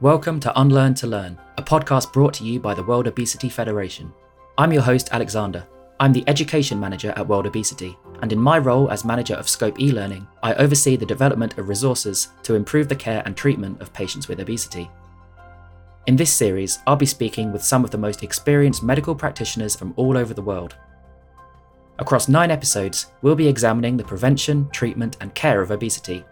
Welcome to Unlearn to Learn, a podcast brought to you by the World Obesity Federation. I'm your host, Alexander. I'm the Education Manager at World Obesity, and in my role as Manager of Scope e Learning, I oversee the development of resources to improve the care and treatment of patients with obesity. In this series, I'll be speaking with some of the most experienced medical practitioners from all over the world. Across nine episodes, we'll be examining the prevention, treatment, and care of obesity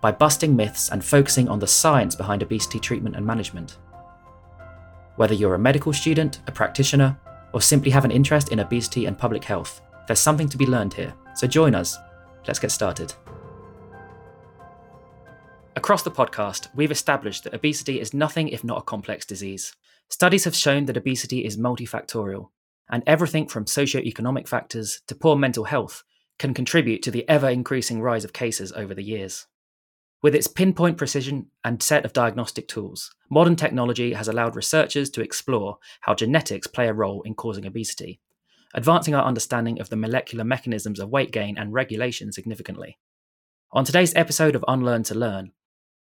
by busting myths and focusing on the science behind obesity treatment and management. Whether you're a medical student, a practitioner, or simply have an interest in obesity and public health, there's something to be learned here, so join us. Let's get started. Across the podcast, we've established that obesity is nothing if not a complex disease. Studies have shown that obesity is multifactorial, and everything from socio-economic factors to poor mental health can contribute to the ever increasing rise of cases over the years. With its pinpoint precision and set of diagnostic tools, modern technology has allowed researchers to explore how genetics play a role in causing obesity, advancing our understanding of the molecular mechanisms of weight gain and regulation significantly. On today's episode of Unlearn to Learn,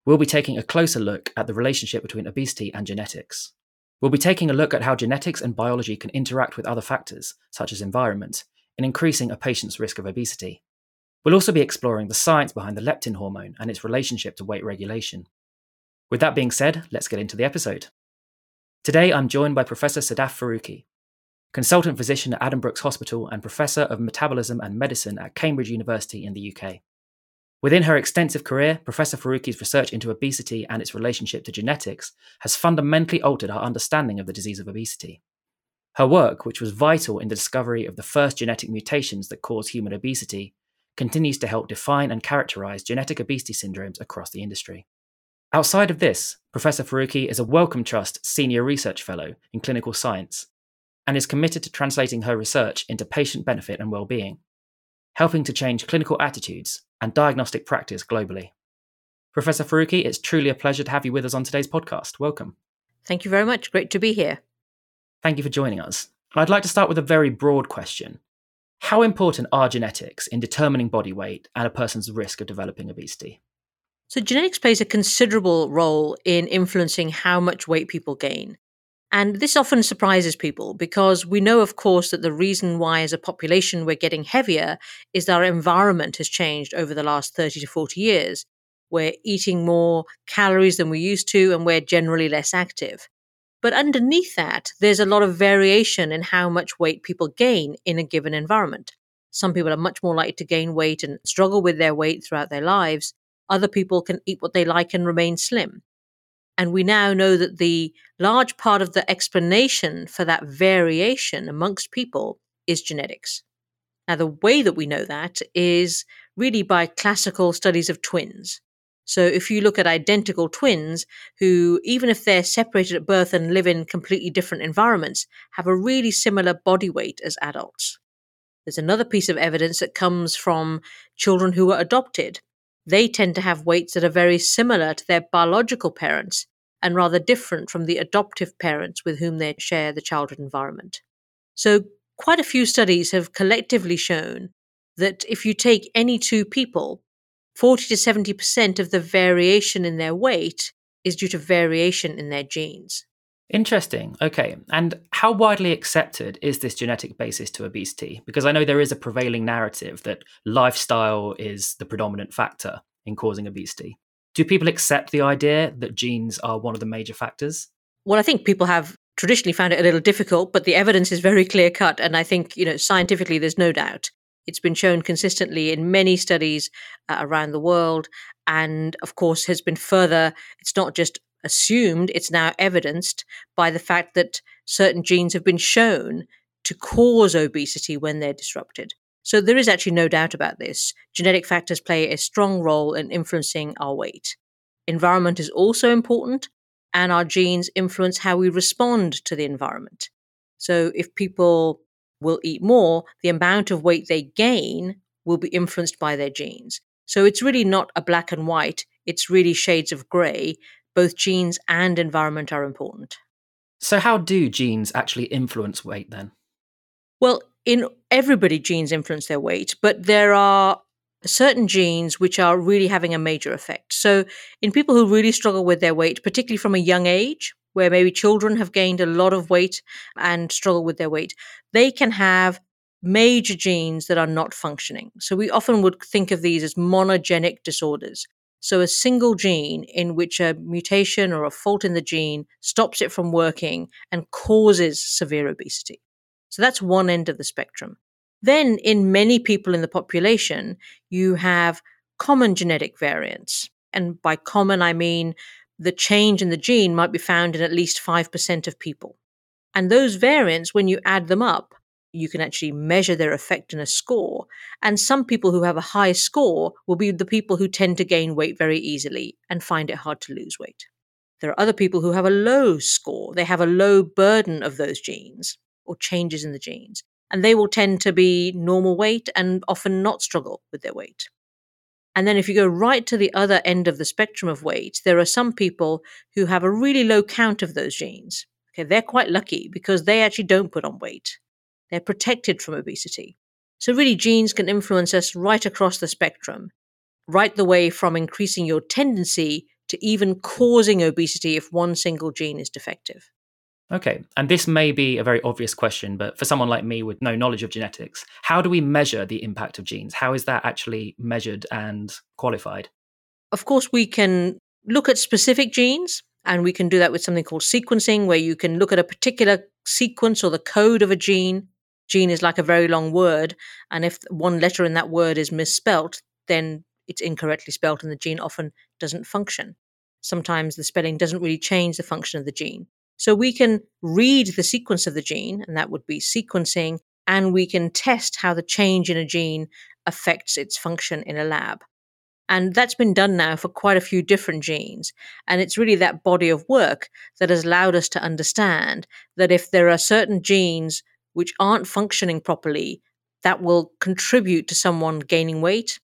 we'll be taking a closer look at the relationship between obesity and genetics. We'll be taking a look at how genetics and biology can interact with other factors, such as environment, in increasing a patient's risk of obesity. We'll also be exploring the science behind the leptin hormone and its relationship to weight regulation. With that being said, let's get into the episode. Today I'm joined by Professor Sadaf Farooqi, consultant physician at Addenbrooke's Hospital and Professor of Metabolism and Medicine at Cambridge University in the UK. Within her extensive career, Professor Farooqi's research into obesity and its relationship to genetics has fundamentally altered our understanding of the disease of obesity. Her work, which was vital in the discovery of the first genetic mutations that cause human obesity, continues to help define and characterize genetic obesity syndromes across the industry. Outside of this, Professor Farooqi is a Wellcome Trust Senior Research Fellow in Clinical Science and is committed to translating her research into patient benefit and well-being, helping to change clinical attitudes and diagnostic practice globally. Professor Farooqi, it's truly a pleasure to have you with us on today's podcast. Welcome. Thank you very much. Great to be here. Thank you for joining us. I'd like to start with a very broad question. How important are genetics in determining body weight and a person's risk of developing obesity? So, genetics plays a considerable role in influencing how much weight people gain. And this often surprises people because we know, of course, that the reason why, as a population, we're getting heavier is that our environment has changed over the last 30 to 40 years. We're eating more calories than we used to, and we're generally less active. But underneath that, there's a lot of variation in how much weight people gain in a given environment. Some people are much more likely to gain weight and struggle with their weight throughout their lives. Other people can eat what they like and remain slim. And we now know that the large part of the explanation for that variation amongst people is genetics. Now, the way that we know that is really by classical studies of twins. So if you look at identical twins who, even if they're separated at birth and live in completely different environments, have a really similar body weight as adults. There's another piece of evidence that comes from children who are adopted. They tend to have weights that are very similar to their biological parents and rather different from the adoptive parents with whom they share the childhood environment. So, quite a few studies have collectively shown that if you take any two people 40 to 70% of the variation in their weight is due to variation in their genes. Interesting. Okay. And how widely accepted is this genetic basis to obesity? Because I know there is a prevailing narrative that lifestyle is the predominant factor in causing obesity. Do people accept the idea that genes are one of the major factors? Well, I think people have traditionally found it a little difficult, but the evidence is very clear cut. And I think, you know, scientifically, there's no doubt. It's been shown consistently in many studies uh, around the world, and of course, has been further, it's not just assumed, it's now evidenced by the fact that certain genes have been shown to cause obesity when they're disrupted. So there is actually no doubt about this. Genetic factors play a strong role in influencing our weight. Environment is also important, and our genes influence how we respond to the environment. So if people will eat more, the amount of weight they gain will be influenced by their genes. So it's really not a black and white, it's really shades of grey. Both genes and environment are important. So, how do genes actually influence weight then? Well, in everybody, genes influence their weight, but there are certain genes which are really having a major effect. So, in people who really struggle with their weight, particularly from a young age, where maybe children have gained a lot of weight and struggle with their weight, they can have major genes that are not functioning. So, we often would think of these as monogenic disorders. So, a single gene in which a mutation or a fault in the gene stops it from working and causes severe obesity. So, that's one end of the spectrum. Then, in many people in the population, you have common genetic variants. And by common, I mean the change in the gene might be found in at least 5% of people. And those variants, when you add them up, you can actually measure their effect in a score. And some people who have a high score will be the people who tend to gain weight very easily and find it hard to lose weight. There are other people who have a low score. They have a low burden of those genes or changes in the genes and they will tend to be normal weight and often not struggle with their weight. And then if you go right to the other end of the spectrum of weight, there are some people who have a really low count of those genes. Okay, they're quite lucky because they actually don't put on weight. They're protected from obesity. So really genes can influence us right across the spectrum, right the way from increasing your tendency to even causing obesity if one single gene is defective. Okay, and this may be a very obvious question, but for someone like me with no knowledge of genetics, how do we measure the impact of genes? How is that actually measured and qualified? Of course, we can look at specific genes, and we can do that with something called sequencing, where you can look at a particular sequence or the code of a gene. Gene is like a very long word, and if one letter in that word is misspelt, then it's incorrectly spelt, and the gene often doesn't function. Sometimes the spelling doesn't really change the function of the gene. So we can read the sequence of the gene, and that would be sequencing, and we can test how the change in a gene affects its function in a lab. And that's been done now for quite a few different genes. And it's really that body of work that has allowed us to understand that if there are certain genes which aren't functioning properly, that will contribute to someone gaining weight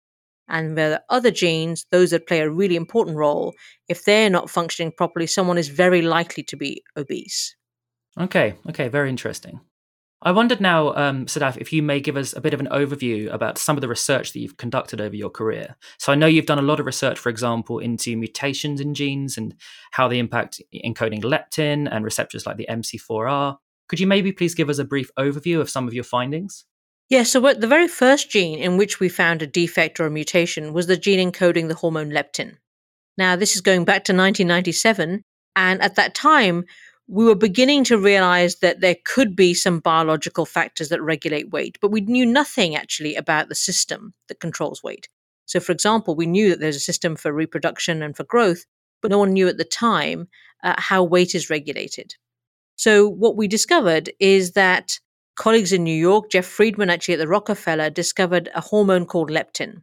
and there are other genes, those that play a really important role, if they're not functioning properly, someone is very likely to be obese. Okay, okay, very interesting. I wondered now, um, Sadaf, if you may give us a bit of an overview about some of the research that you've conducted over your career. So I know you've done a lot of research, for example, into mutations in genes and how they impact encoding leptin and receptors like the MC4R. Could you maybe please give us a brief overview of some of your findings? Yeah, so the very first gene in which we found a defect or a mutation was the gene encoding the hormone leptin. Now, this is going back to 1997, and at that time, we were beginning to realize that there could be some biological factors that regulate weight, but we knew nothing actually about the system that controls weight. So, for example, we knew that there's a system for reproduction and for growth, but no one knew at the time uh, how weight is regulated. So, what we discovered is that colleagues in New York, Jeff Friedman, actually at the Rockefeller, discovered a hormone called leptin.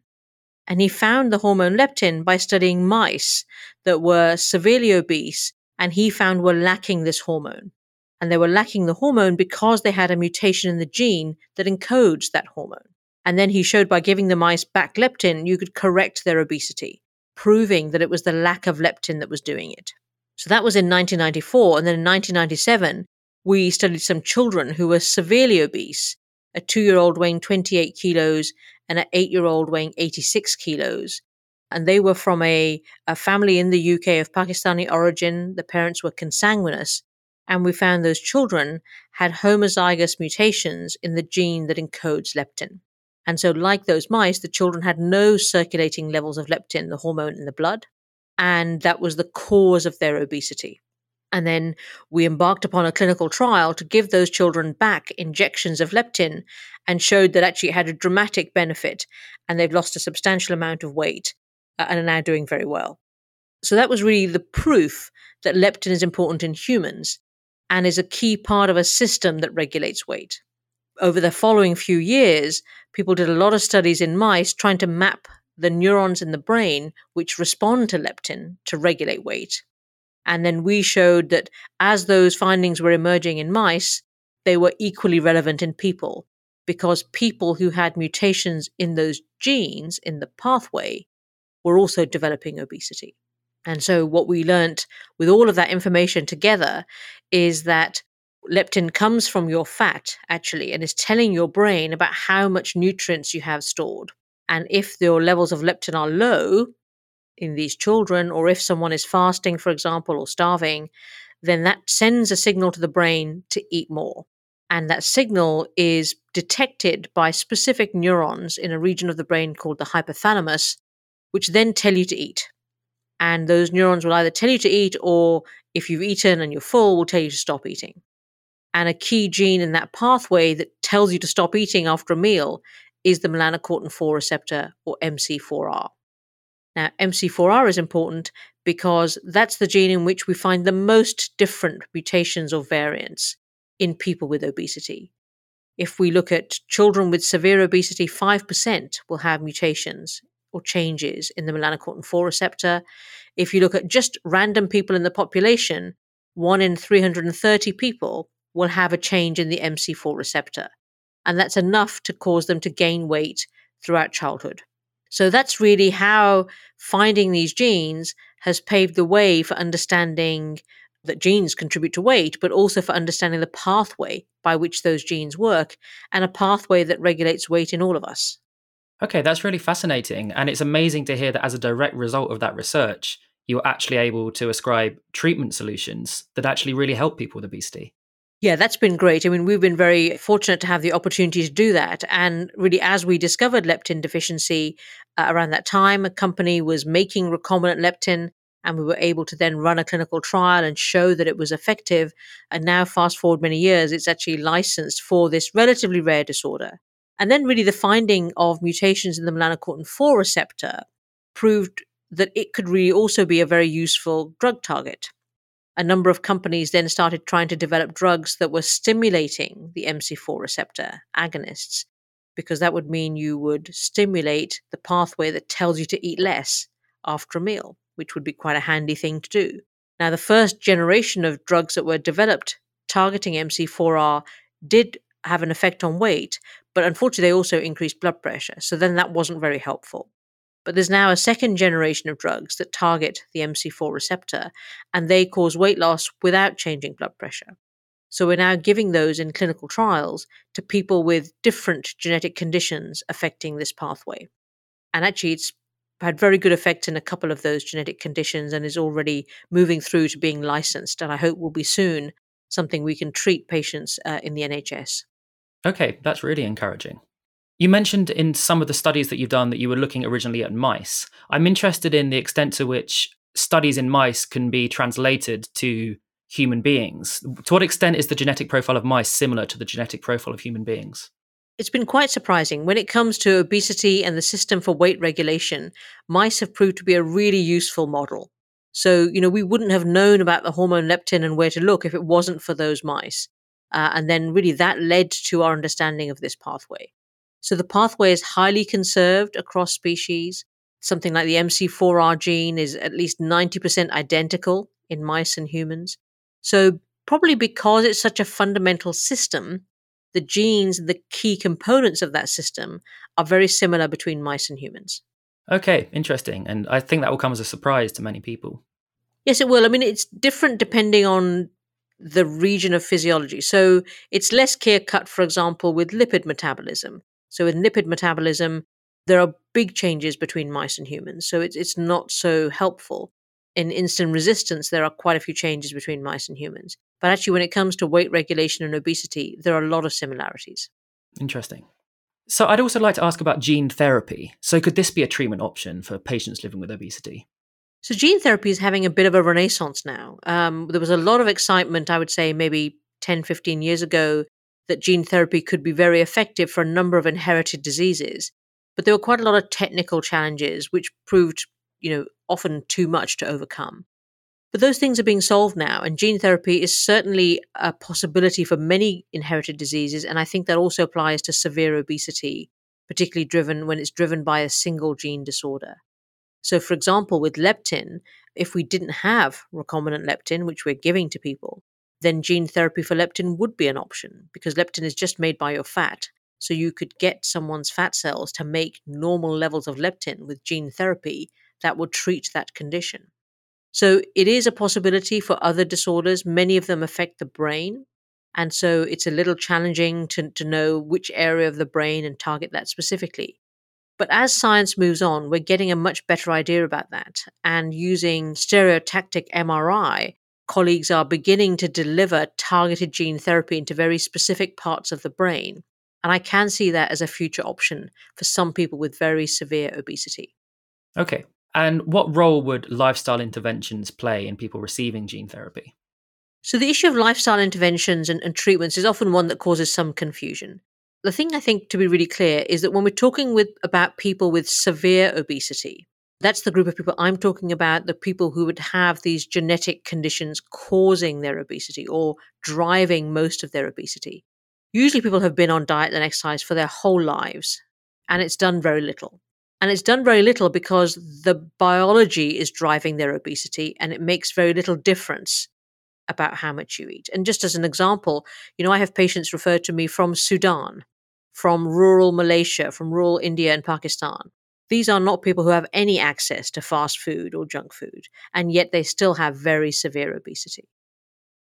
And he found the hormone leptin by studying mice that were severely obese and he found were lacking this hormone. And they were lacking the hormone because they had a mutation in the gene that encodes that hormone. And then he showed by giving the mice back leptin, you could correct their obesity, proving that it was the lack of leptin that was doing it. So that was in 1994. And then in 1997, we studied some children who were severely obese, a two year old weighing 28 kilos and an eight year old weighing 86 kilos. And they were from a, a family in the UK of Pakistani origin. The parents were consanguineous. And we found those children had homozygous mutations in the gene that encodes leptin. And so, like those mice, the children had no circulating levels of leptin, the hormone in the blood. And that was the cause of their obesity. And then we embarked upon a clinical trial to give those children back injections of leptin and showed that actually it had a dramatic benefit and they've lost a substantial amount of weight uh, and are now doing very well. So that was really the proof that leptin is important in humans and is a key part of a system that regulates weight. Over the following few years, people did a lot of studies in mice trying to map the neurons in the brain which respond to leptin to regulate weight and then we showed that as those findings were emerging in mice, they were equally relevant in people because people who had mutations in those genes in the pathway were also developing obesity. And so, what we learnt with all of that information together is that leptin comes from your fat, actually, and is telling your brain about how much nutrients you have stored. And if your levels of leptin are low in these children, or if someone is fasting, for example, or starving, then that sends a signal to the brain to eat more. And that signal is detected by specific neurons in a region of the brain called the hypothalamus, which then tell you to eat. And those neurons will either tell you to eat, or if you've eaten and you're full, will tell you to stop eating. And a key gene in that pathway that tells you to stop eating after a meal is the melanocortin 4 receptor, or MC4R. Now, MC4R is important because that's the gene in which we find the most different mutations or variants in people with obesity. If we look at children with severe obesity, 5% will have mutations or changes in the melanocortin 4 receptor. If you look at just random people in the population, 1 in 330 people will have a change in the MC4 receptor. And that's enough to cause them to gain weight throughout childhood. So that's really how finding these genes has paved the way for understanding that genes contribute to weight, but also for understanding the pathway by which those genes work and a pathway that regulates weight in all of us. Okay, that's really fascinating. And it's amazing to hear that as a direct result of that research, you're actually able to ascribe treatment solutions that actually really help people with obesity. Yeah, that's been great. I mean, we've been very fortunate to have the opportunity to do that. And really, as we discovered leptin deficiency uh, around that time, a company was making recombinant leptin, and we were able to then run a clinical trial and show that it was effective. And now, fast forward many years, it's actually licensed for this relatively rare disorder. And then, really, the finding of mutations in the melanocortin 4 receptor proved that it could really also be a very useful drug target a number of companies then started trying to develop drugs that were stimulating the MC4 receptor agonists, because that would mean you would stimulate the pathway that tells you to eat less after a meal, which would be quite a handy thing to do. Now, the first generation of drugs that were developed targeting MC4R did have an effect on weight, but unfortunately, they also increased blood pressure. So then that wasn't very helpful. But there's now a second generation of drugs that target the MC4 receptor, and they cause weight loss without changing blood pressure. So we're now giving those in clinical trials to people with different genetic conditions affecting this pathway. And actually, it's had very good effects in a couple of those genetic conditions and is already moving through to being licensed. And I hope will be soon something we can treat patients uh, in the NHS. Okay, that's really encouraging. You mentioned in some of the studies that you've done that you were looking originally at mice. I'm interested in the extent to which studies in mice can be translated to human beings. To what extent is the genetic profile of mice similar to the genetic profile of human beings? It's been quite surprising. When it comes to obesity and the system for weight regulation, mice have proved to be a really useful model. So, you know, we wouldn't have known about the hormone leptin and where to look if it wasn't for those mice. Uh, and then, really, that led to our understanding of this pathway. So the pathway is highly conserved across species. Something like the MC4R gene is at least 90% identical in mice and humans. So, probably because it's such a fundamental system, the genes, the key components of that system, are very similar between mice and humans. Okay, interesting. And I think that will come as a surprise to many people. Yes, it will. I mean, it's different depending on the region of physiology. So it's less clear cut, for example, with lipid metabolism. So in lipid metabolism, there are big changes between mice and humans. So it's it's not so helpful. In insulin resistance, there are quite a few changes between mice and humans. But actually, when it comes to weight regulation and obesity, there are a lot of similarities. Interesting. So I'd also like to ask about gene therapy. So could this be a treatment option for patients living with obesity? So gene therapy is having a bit of a renaissance now. Um, there was a lot of excitement, I would say, maybe 10, 15 years ago that gene therapy could be very effective for a number of inherited diseases. But there were quite a lot of technical challenges, which proved, you know, often too much to overcome. But those things are being solved now, and gene therapy is certainly a possibility for many inherited diseases. And I think that also applies to severe obesity, particularly driven when it's driven by a single gene disorder. So, for example, with leptin, if we didn't have recombinant leptin, which we're giving to people, then gene therapy for leptin would be an option because leptin is just made by your fat. So you could get someone's fat cells to make normal levels of leptin with gene therapy that would treat that condition. So it is a possibility for other disorders. Many of them affect the brain. And so it's a little challenging to, to know which area of the brain and target that specifically. But as science moves on, we're getting a much better idea about that. And using stereotactic MRI, colleagues are beginning to deliver targeted gene therapy into very specific parts of the brain. And I can see that as a future option for some people with very severe obesity. Okay. And what role would lifestyle interventions play in people receiving gene therapy? So, the issue of lifestyle interventions and, and, treatments is often one that causes some confusion. The thing I think to be really clear is that when we're talking with, about people with severe obesity, that's the group of people I'm talking about, the people who would have these genetic conditions causing their obesity or driving most of their obesity. Usually, people have been on diet and exercise for their whole lives, and it's done very little. And it's done very little because the biology is driving their obesity, and it makes very little difference about how much you eat. And just as an example, you know, I have patients referred to me from Sudan, from rural Malaysia, from rural India and Pakistan. These are not people who have any access to fast food or junk food, and yet they still have very severe obesity.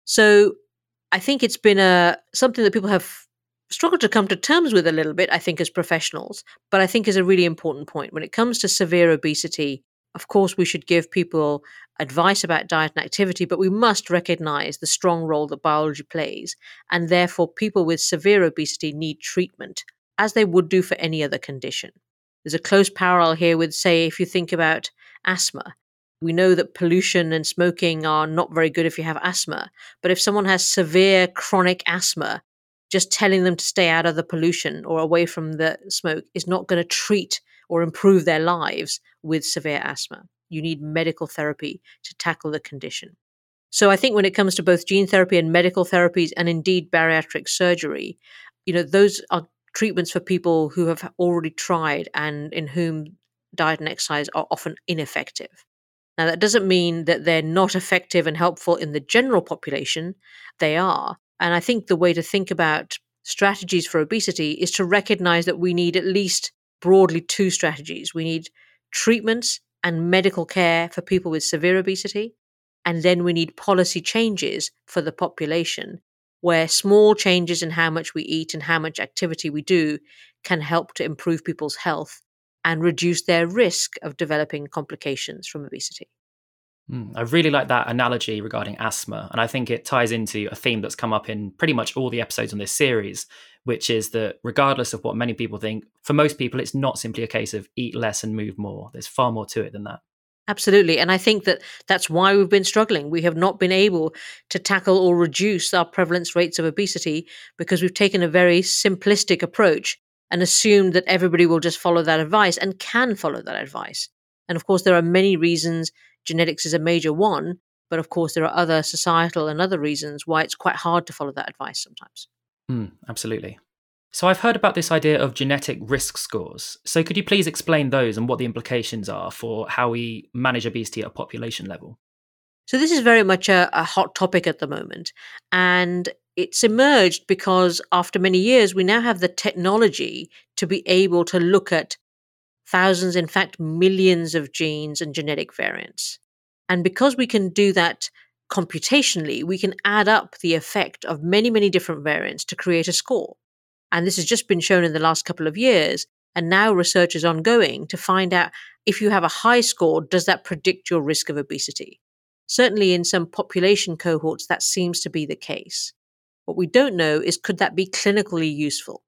So I think it's been a something that people have struggled to come to terms with a little bit, I think, as professionals, but I think is a really important point. When it comes to severe obesity, of course, we should give people advice about diet and activity, but we must recognize the strong role that biology plays. And therefore, people with severe obesity need treatment, as they would do for any other condition. There's a close parallel here with, say, if you think about asthma. We know that pollution and smoking are not very good if you have asthma. But if someone has severe chronic asthma, just telling them to stay out of the pollution or away from the smoke is not going to treat or improve their lives with severe asthma. You need medical therapy to tackle the condition. So I think when it comes to both gene therapy and medical therapies and indeed bariatric surgery, you know, those are treatments for people who have already tried and in whom diet and exercise are often ineffective. Now, that doesn't mean that they're not effective and helpful in the general population. They are. And I think the way to think about strategies for obesity is to recognize that we need at least broadly two strategies. We need treatments and medical care for people with severe obesity. And then we need policy changes for the population where small changes in how much we eat and how much activity we do can help to improve people's health and reduce their risk of developing complications from obesity. Mm, I really like that analogy regarding asthma. And I think it ties into a theme that's come up in pretty much all the episodes on this series, which is that regardless of what many people think, for most people, it's not simply a case of eat less and move more. There's far more to it than that. Absolutely. And I think that that's why we've been struggling. We have not been able to tackle or reduce our prevalence rates of obesity because we've taken a very simplistic approach and assumed that everybody will just follow that advice and can follow that advice. And of course, there are many reasons. Genetics is a major one. But of course, there are other societal and other reasons why it's quite hard to follow that advice sometimes. Mm, absolutely. So I've heard about this idea of genetic risk scores. So could you please explain those and what the implications are for how we manage obesity at a population level? So this is very much a, a hot topic at the moment. And it's emerged because after many years, we now have the technology to be able to look at thousands, in fact, millions of genes and genetic variants. And because we can do that computationally, we can add up the effect of many, many different variants to create a score. And this has just been shown in the last couple of years. And now research is ongoing to find out if you have a high score, does that predict your risk of obesity? Certainly, in some population cohorts, that seems to be the case. What we don't know is could that be clinically useful?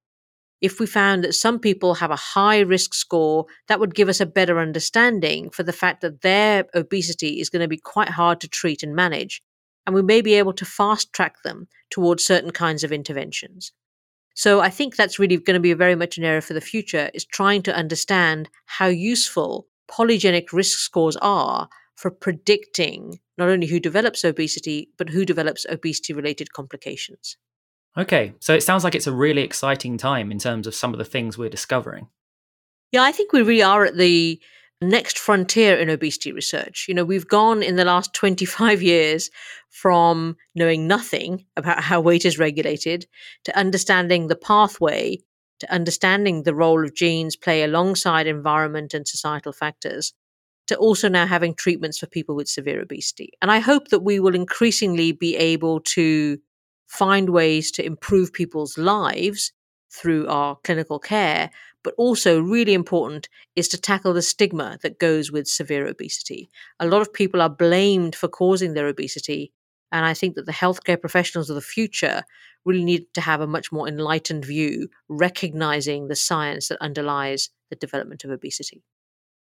If we found that some people have a high risk score, that would give us a better understanding for the fact that their obesity is going to be quite hard to treat and manage. And we may be able to fast track them towards certain kinds of interventions. So I think that's really going to be very much an area for the future is trying to understand how useful polygenic risk scores are for predicting not only who develops obesity, but who develops obesity related complications. Okay, so it sounds like it's a really exciting time in terms of some of the things we're discovering. Yeah, I think we really are at the next frontier in obesity research. You know, we've gone in the last 25 years from knowing nothing about how weight is regulated to understanding the pathway, to understanding the role of genes play alongside environment and societal factors, to also now having treatments for people with severe obesity. And I hope that we will increasingly be able to find ways to improve people's lives through our clinical care, but also really important is to tackle the stigma that goes with severe obesity. A lot of people are blamed for causing their obesity, and I think that the healthcare professionals of the future really need to have a much more enlightened view, recognizing the science that underlies the development of obesity.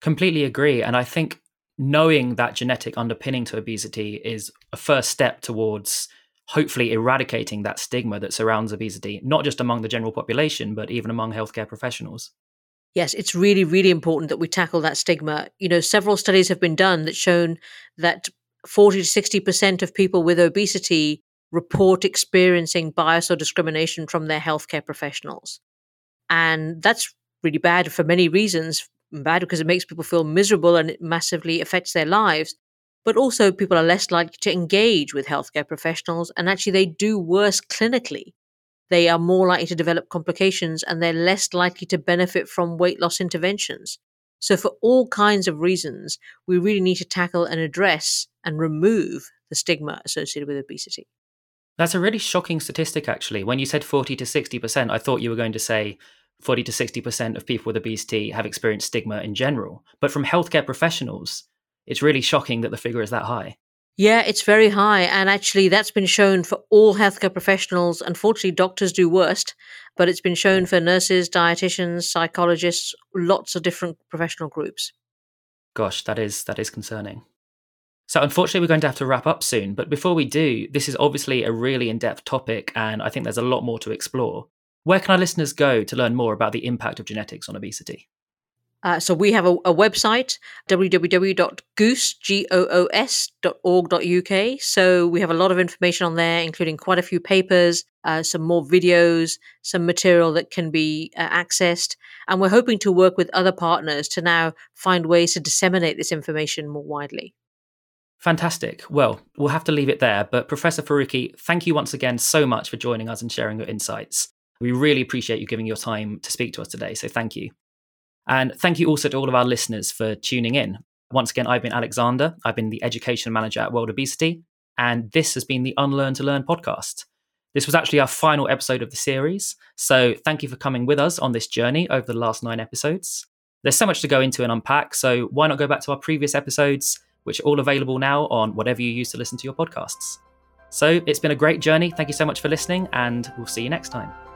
Completely agree. And I think knowing that genetic underpinning to obesity is a first step towards hopefully eradicating that stigma that surrounds obesity, not just among the general population, but even among healthcare professionals. Yes, it's really, really important that we tackle that stigma. You know, several studies have been done that shown that 40 to 60% of people with obesity report experiencing bias or discrimination from their healthcare professionals. And that's really bad for many reasons. Bad because it makes people feel miserable and it massively affects their lives. But also, people are less likely to engage with healthcare professionals, and actually, they do worse clinically. They are more likely to develop complications and they're less likely to benefit from weight loss interventions. So, for all kinds of reasons, we really need to tackle and address and remove the stigma associated with obesity. That's a really shocking statistic, actually. When you said 40 to 60%, I thought you were going to say 40 to 60% of people with obesity have experienced stigma in general. But from healthcare professionals, it's really shocking that the figure is that high. Yeah, it's very high. And actually, that's been shown for all healthcare professionals. Unfortunately, doctors do worst, but it's been shown for nurses, dietitians, psychologists, lots of different professional groups. Gosh, that is that is concerning. So, unfortunately, we're going to have to wrap up soon. But before we do, this is obviously a really in depth topic, and I think there's a lot more to explore. Where can our listeners go to learn more about the impact of genetics on obesity? Uh, so we have a, a website, www.goos.org.uk. So we have a lot of information on there, including quite a few papers, uh, some more videos, some material that can be uh, accessed. And we're hoping to work with other partners to now find ways to disseminate this information more widely. Fantastic. Well, we'll have to leave it there. But Professor Farooqi, thank you once again so much for joining us and sharing your insights. We really appreciate you giving your time to speak to us today. So thank you. And thank you also to all of our listeners for tuning in. Once again, I've been Alexander. I've been the education manager at World Obesity, and this has been the Unlearn to Learn podcast. This was actually our final episode of the series, so thank you for coming with us on this journey over the last nine episodes. There's so much to go into and unpack, so why not go back to our previous episodes, which are all available now on whatever you use to listen to your podcasts. So it's been a great journey. Thank you so much for listening, and we'll see you next time.